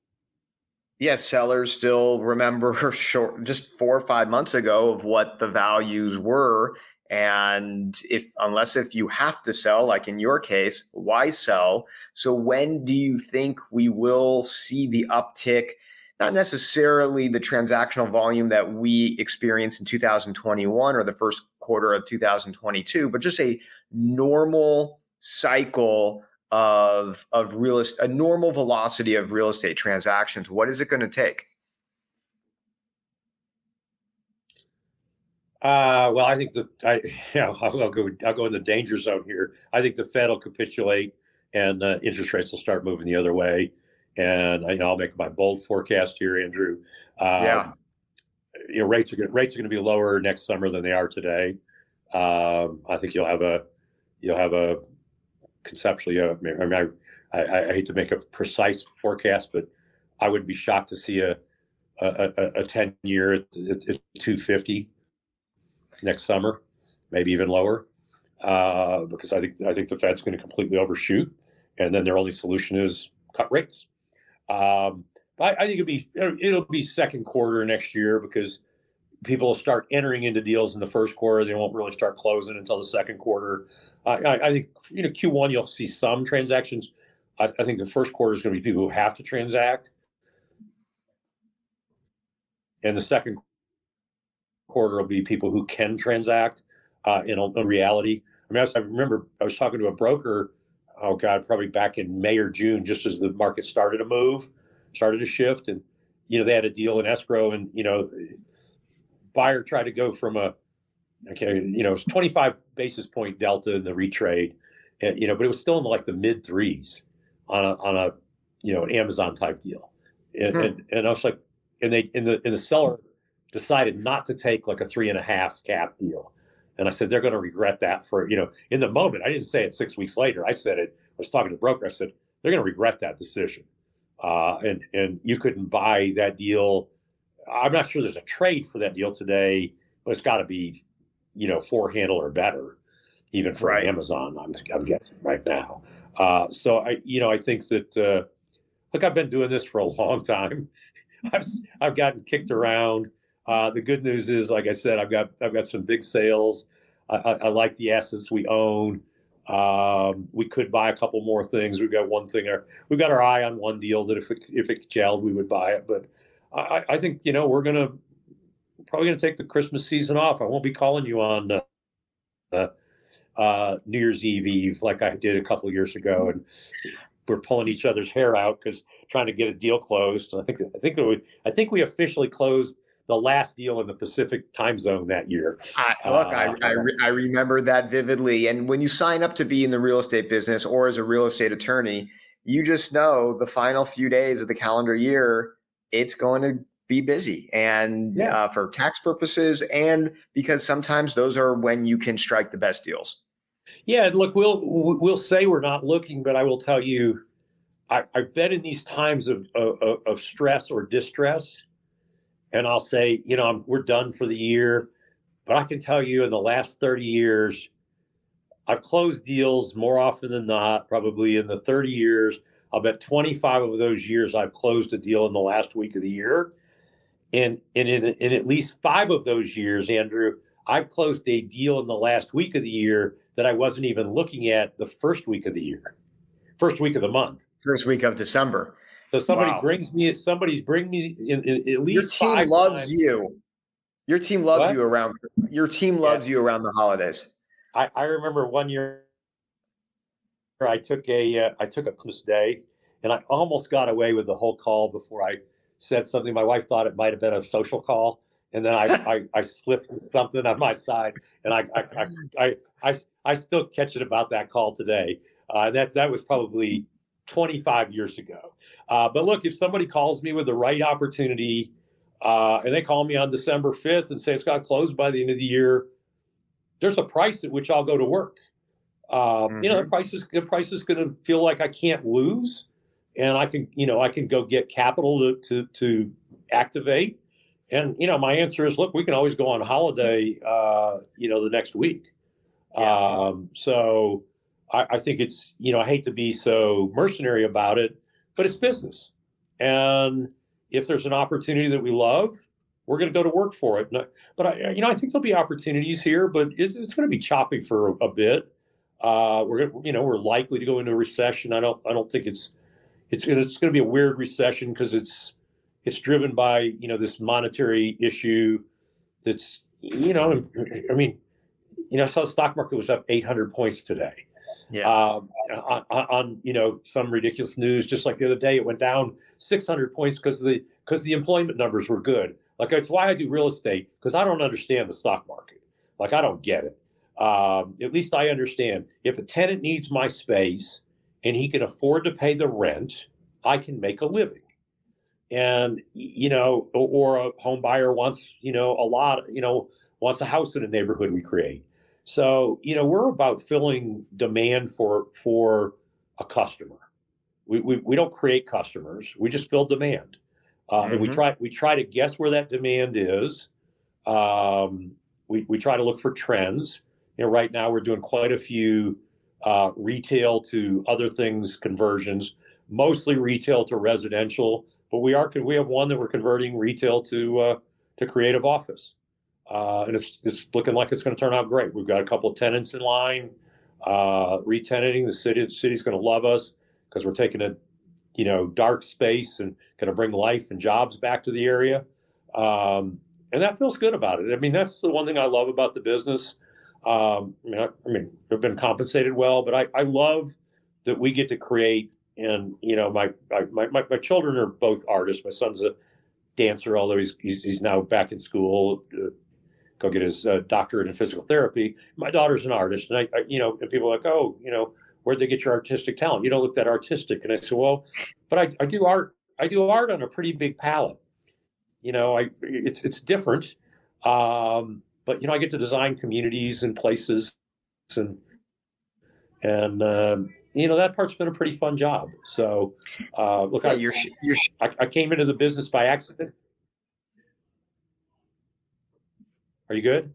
yes, sellers still remember [LAUGHS] short, just four or five months ago of what the values were. And if, unless if you have to sell, like in your case, why sell? So when do you think we will see the uptick? Not necessarily the transactional volume that we experienced in 2021 or the first quarter of 2022, but just a normal cycle of of real estate, a normal velocity of real estate transactions, what is it going to take? Uh, well, I think that I, [LAUGHS] yeah, I'll, I'll, go. I'll go in the danger zone here. I think the Fed will capitulate, and uh, interest rates will start moving the other way. And you know, I'll make my bold forecast here, Andrew. Um, yeah. You know, rates are going rates are going to be lower next summer than they are today. Um, I think you'll have a you'll have a conceptually, uh, I mean, I, I, I, hate to make a precise forecast, but I would be shocked to see a a, a, a ten year at, at, at, 250 next summer, maybe even lower, uh, because I think I think the Fed's going to completely overshoot, and then their only solution is cut rates. Um, I, I, think it'll be it'll be second quarter next year because people will start entering into deals in the first quarter. They won't really start closing until the second quarter. I, I think you know Q1 you'll see some transactions. I, I think the first quarter is going to be people who have to transact. and the second quarter will be people who can transact uh, in, in reality. I mean, I, was, I remember I was talking to a broker. Oh God, probably back in May or June, just as the market started to move, started to shift, and you know they had a deal in escrow, and you know buyer tried to go from a okay, you know, it's 25 basis point delta in the retrade, and, you know, but it was still in like the mid threes on a on a you know Amazon type deal, and, hmm. and, and I was like, and they and the in the seller decided not to take like a three and a half cap deal. And I said, they're going to regret that for, you know, in the moment. I didn't say it six weeks later. I said it, I was talking to the broker. I said, they're going to regret that decision. Uh, and, and you couldn't buy that deal. I'm not sure there's a trade for that deal today, but it's got to be, you know, four handle or better, even for right. Amazon. I'm, I'm guessing right now. Uh, so I, you know, I think that, uh, look, I've been doing this for a [LAUGHS] long time. I've, I've gotten kicked around. Uh, the good news is, like I said, I've got I've got some big sales. I, I, I like the assets we own. Um, we could buy a couple more things. We've got one thing. Our, we've got our eye on one deal that if it, if it gelled, we would buy it. But I, I think you know we're gonna probably gonna take the Christmas season off. I won't be calling you on uh, uh, uh, New Year's Eve Eve like I did a couple years ago, and we're pulling each other's hair out because trying to get a deal closed. I think I think we I think we officially closed the last deal in the Pacific time zone that year. I, look, uh, I, I, re- I, remember that vividly. And when you sign up to be in the real estate business or as a real estate attorney, you just know the final few days of the calendar year, it's going to be busy. And yeah. uh, for tax purposes, and because sometimes those are when you can strike the best deals. Yeah, look, we'll we'll say we're not looking, but I will tell you, I, I bet in these times of, of, of stress or distress, and I'll say, you know, I'm, we're done for the year. But I can tell you in the last 30 years, I've closed deals more often than not, probably in the 30 years. I'll bet 25 of those years I've closed a deal in the last week of the year. And, and in, in at least five of those years, Andrew, I've closed a deal in the last week of the year that I wasn't even looking at the first week of the year, first week of the month. First week of December. So somebody wow. brings me, somebody's bring me in, in, at least your team loves times. you. Your team loves what? you around. Your team loves yeah. you around the holidays. I, I remember one year I took a uh, I took a Christmas day, and I almost got away with the whole call before I said something. My wife thought it might have been a social call, and then I I, [LAUGHS] I slipped something on my side, and I I I I, I, I still catch it about that call today. Uh, that that was probably 25 years ago. Uh, but look, if somebody calls me with the right opportunity, uh, and they call me on December 5th and say it's got closed by the end of the year, there's a price at which I'll go to work. mm-hmm. You know, the mm-hmm. price is the price is going to feel like I can't lose, and I can, you know, I can go get capital to to, to activate. And you know, my answer is, look, we can always go on holiday, uh, you know, the next week. Yeah. Um, so I, I think it's, you know, I hate to be so mercenary about it, but it's business. And if there's an opportunity that we love, we're going to go to work for it. But I, you know, I think there'll be opportunities here, but it's, it's going to be choppy for a, a bit. Uh, we're, you know, we're likely to go into a recession. I don't, I don't think it's, it's, it's going to be a weird recession because it's, it's driven by, you know, this monetary issue. That's, you know, I mean, you know, so the stock market was up 800 points today yeah. Um, on, on, you know some ridiculous news. Just like the other day, it went down 600 points because the because the employment numbers were good. Like it's why I do real estate because I don't understand the stock market. Like I don't get it. Um, at least I understand if a tenant needs my space and he can afford to pay the rent, I can make a living. And you know, or a home buyer wants you know a lot, you know, wants a house in a neighborhood we create so, you know, we're about filling demand for for a customer. We, we, we don't create customers. We just fill demand. Uh, mm-hmm. And we mm-hmm. try we try to guess where that demand is. Um, we, we try to look for trends. You know, right now we're doing quite a few uh, retail to other things conversions, mostly retail to residential. But we are could we have one that we're converting retail to uh, to creative office uh, and it's, it's looking like it's going to turn out great. We've got a couple of tenants in line, uh, re-tenanting. The city, the city's going to love us because we're taking a, you know, dark space and going to bring life and jobs back to the area. Um, and that feels good about it. I mean, that's the one thing I love about the business. Um, I mean, I've been compensated well, but I, I love that we get to create. And you know, my, my my my children are both artists. My son's a dancer, although he's he's, he's now back in school. Uh, go get his uh, doctorate in physical therapy. My daughter's an artist, and I, I, you know, and people are like, oh, you know, where'd they get your artistic talent? You don't look that artistic. And I said, well, but I, I do art. I do art on a pretty big palette. You know, I it's it's different. Um, but you know, I get to design communities and places, and and um, you know that part's been a pretty fun job. So, uh, look, yeah, I, you're, you're... I, I came into the business by accident. Are you good?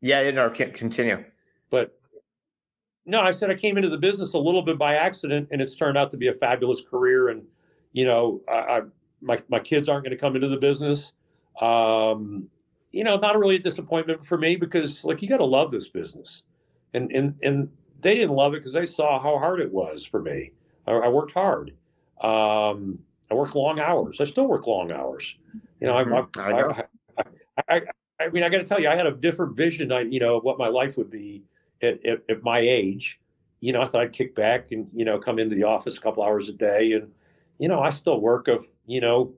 Yeah, no, continue. But no, I said I came into the business a little bit by accident, and it's turned out to be a fabulous career. And you know, I, I my my kids aren't going to come into the business. Um, you know, not really a disappointment for me because like you got to love this business, and and and they didn't love it because they saw how hard it was for me. I, I worked hard. Um, I work long hours. I still work long hours. You know, mm-hmm. I, I, I, I, mean, I got to tell you, I had a different vision. I, you know, of what my life would be at, at, at, my age. You know, I thought I'd kick back and you know come into the office a couple hours a day, and you know, I still work of you know,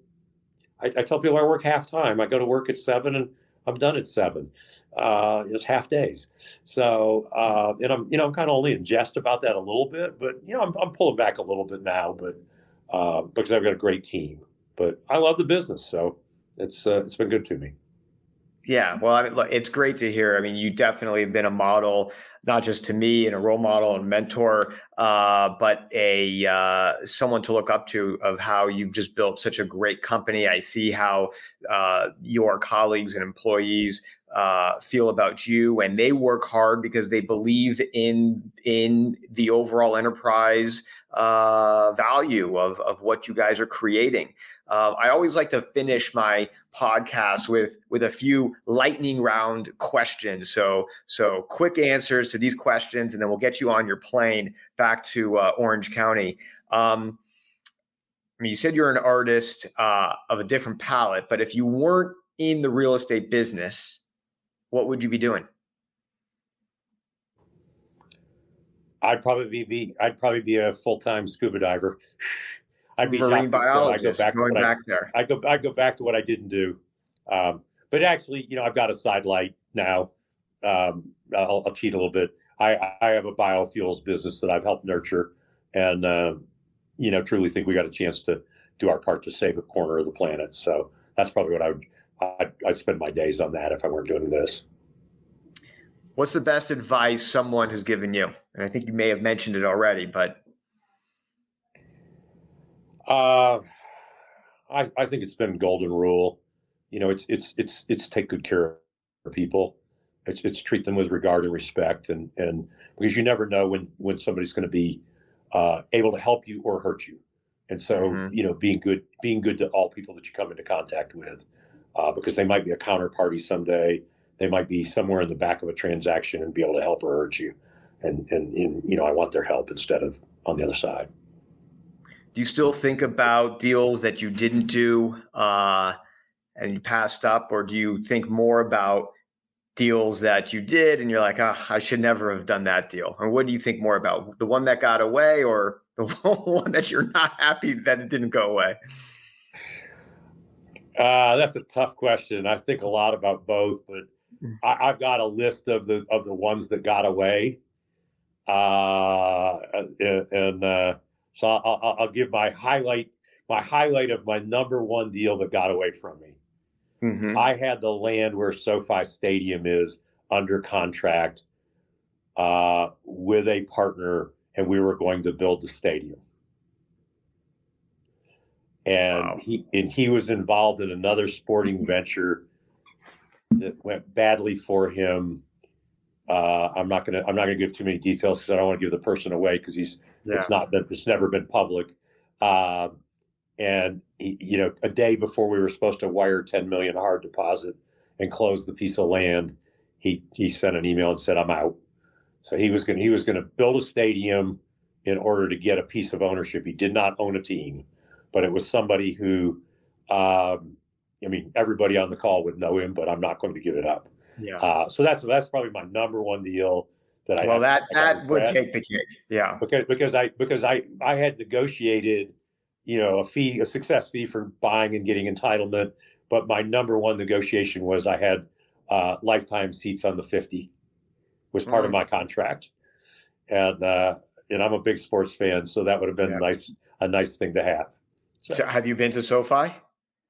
I, I tell people I work half time. I go to work at seven and I'm done at seven. Uh, it's half days. So, uh, and I'm, you know, I'm kind of only in jest about that a little bit, but you know, I'm, I'm pulling back a little bit now, but uh, because I've got a great team. But I love the business, so it's uh, it's been good to me. Yeah, well, I mean, look, it's great to hear. I mean, you definitely have been a model, not just to me and a role model and mentor, uh, but a uh, someone to look up to of how you've just built such a great company. I see how uh, your colleagues and employees uh, feel about you, and they work hard because they believe in in the overall enterprise uh, value of of what you guys are creating. Uh, I always like to finish my podcast with with a few lightning round questions. So so quick answers to these questions, and then we'll get you on your plane back to uh, Orange County. Um, I mean, you said you're an artist uh, of a different palette, but if you weren't in the real estate business, what would you be doing? I'd probably be I'd probably be a full time scuba diver. [LAUGHS] I'd be marine biologist. I'd go back going back I, there. I go I go back to what I didn't do. Um, but actually, you know, I've got a sidelight now. Um, I'll, I'll, cheat a little bit. I, I have a biofuels business that I've helped nurture, and uh, you know, truly think we got a chance to do our part to save a corner of the planet. So that's probably what I would. I'd, I'd spend my days on that if I weren't doing this. What's the best advice someone has given you? And I think you may have mentioned it already, but uh, I, I think it's been golden rule. You know, it's it's it's it's take good care of people. It's it's treat them with regard and respect, and and because you never know when when somebody's going to be uh, able to help you or hurt you, and so mm-hmm. you know, being good being good to all people that you come into contact with, uh, because they might be a counterparty someday. They might be somewhere in the back of a transaction and be able to help or hurt you, and and, and you know, I want their help instead of on the other side do you still think about deals that you didn't do uh, and you passed up, or do you think more about deals that you did and you're like, oh, I should never have done that deal? Or what do you think more about the one that got away, or [LAUGHS] the one that you're not happy that it didn't go away? Uh, that's a tough question. I think a lot about both, but mm. I, have got a list of the of the ones that got away, uh, and. and uh, so I'll, I'll, give my highlight my highlight of my number one deal that got away from me. Mm-hmm. I had the land where SoFi Stadium is under contract uh, with a partner, and we were going to build the stadium. And wow. he and he was involved in another sporting venture that went badly for him. Uh, I'm not gonna I'm not gonna give too many details because I don't want to give the person away because he's yeah. It's not been, it's never been public. Uh, and he, you know, a day before we were supposed to wire 10 million hard deposit and close the piece of land, he he sent an email and said, "I'm out." So he was going he was going to build a stadium in order to get a piece of ownership. He did not own a team, but it was somebody who um, I mean, everybody on the call would know him, but I'm not going to give it up. Yeah. Uh, so that's that's probably my number one deal that I. Well, that that would take the cake. Yeah. Because because I because I I had negotiated, you know, a fee a success fee for buying and getting entitlement, but my number one negotiation was I had uh, lifetime seats on the 50 was part mm. of my contract, and uh, and I'm a big sports fan, so that would have been yeah. nice a nice thing to have. So, so, have you been to SoFi?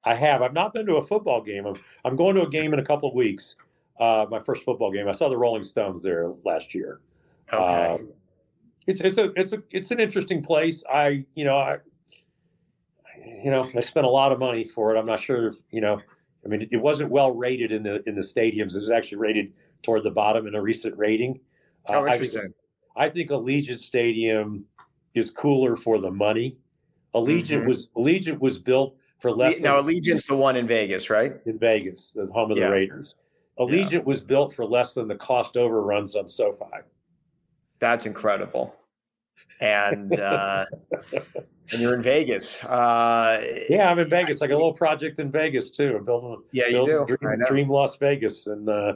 I have. I've not been to a football game. I'm, I'm going to a game in a couple of weeks. Uh, my first football game. I saw the Rolling Stones there last year. Okay. Uh, it's it's a it's a it's an interesting place. I you know I you know I spent a lot of money for it. I'm not sure you know. I mean, it wasn't well rated in the in the stadiums. It was actually rated toward the bottom in a recent rating. Oh, interesting. I think, I think Allegiant Stadium is cooler for the money. Allegiant mm-hmm. was Allegiant was built for less. Now Allegiant's the one in Vegas, right? In Vegas, the home of yeah. the Raiders. Allegiant yeah. was built for less than the cost overruns on SoFi. That's incredible. And uh, [LAUGHS] and you're in Vegas. Uh, yeah, I'm in Vegas. I, like a little project in Vegas too. I'm building. Yeah, building you do. Dream, Dream, Las Vegas, and uh,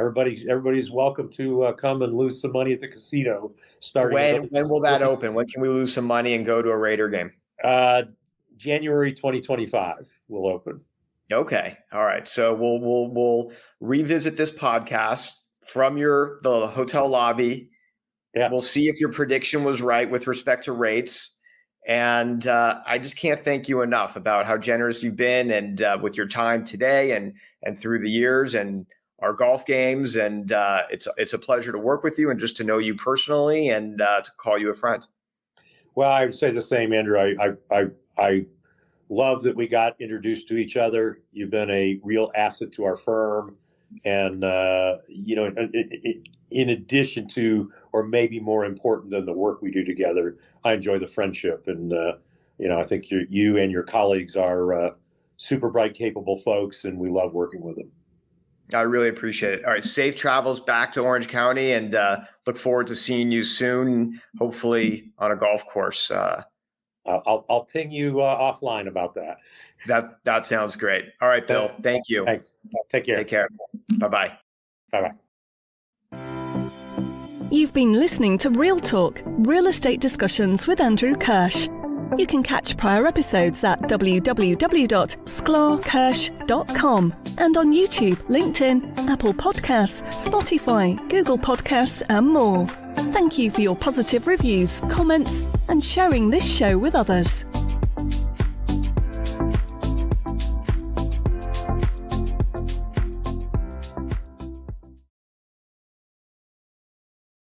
everybody everybody's welcome to uh, come and lose some money at the casino. Starting when when will that open? When can we lose some money and go to a Raider game? Uh, January 2025 will open. Okay. All right. So we'll we'll we'll revisit this podcast from your the hotel lobby. Yeah. We'll see if your prediction was right with respect to rates. And uh, I just can't thank you enough about how generous you've been and uh, with your time today and and through the years and our golf games. And uh, it's it's a pleasure to work with you and just to know you personally and uh, to call you a friend. Well, I would say the same, Andrew. I, I, I, I love that we got introduced to each other. You've been a real asset to our firm. And, uh, you know, in, addition to, or maybe more important than the work we do together, I enjoy the friendship. And, uh, you know, I think you, and your colleagues are uh, super bright, capable folks, and we love working with them. I really appreciate it. All right, safe travels back to Orange County, and uh, look forward to seeing you soon. Hopefully on a golf course. Uh, I'll I'll ping you uh, offline about that. That that sounds great. All right, Bill. Thank you. Thanks. Take care. Take care. Bye bye. Bye bye. You've been listening to Real Talk Real Estate Discussions with Andrew Kirsh. You can catch prior episodes at www.sklarkirsh.com and on YouTube, LinkedIn, Apple Podcasts, Spotify, Google Podcasts, and more. Thank you for your positive reviews, comments, and sharing this show with others.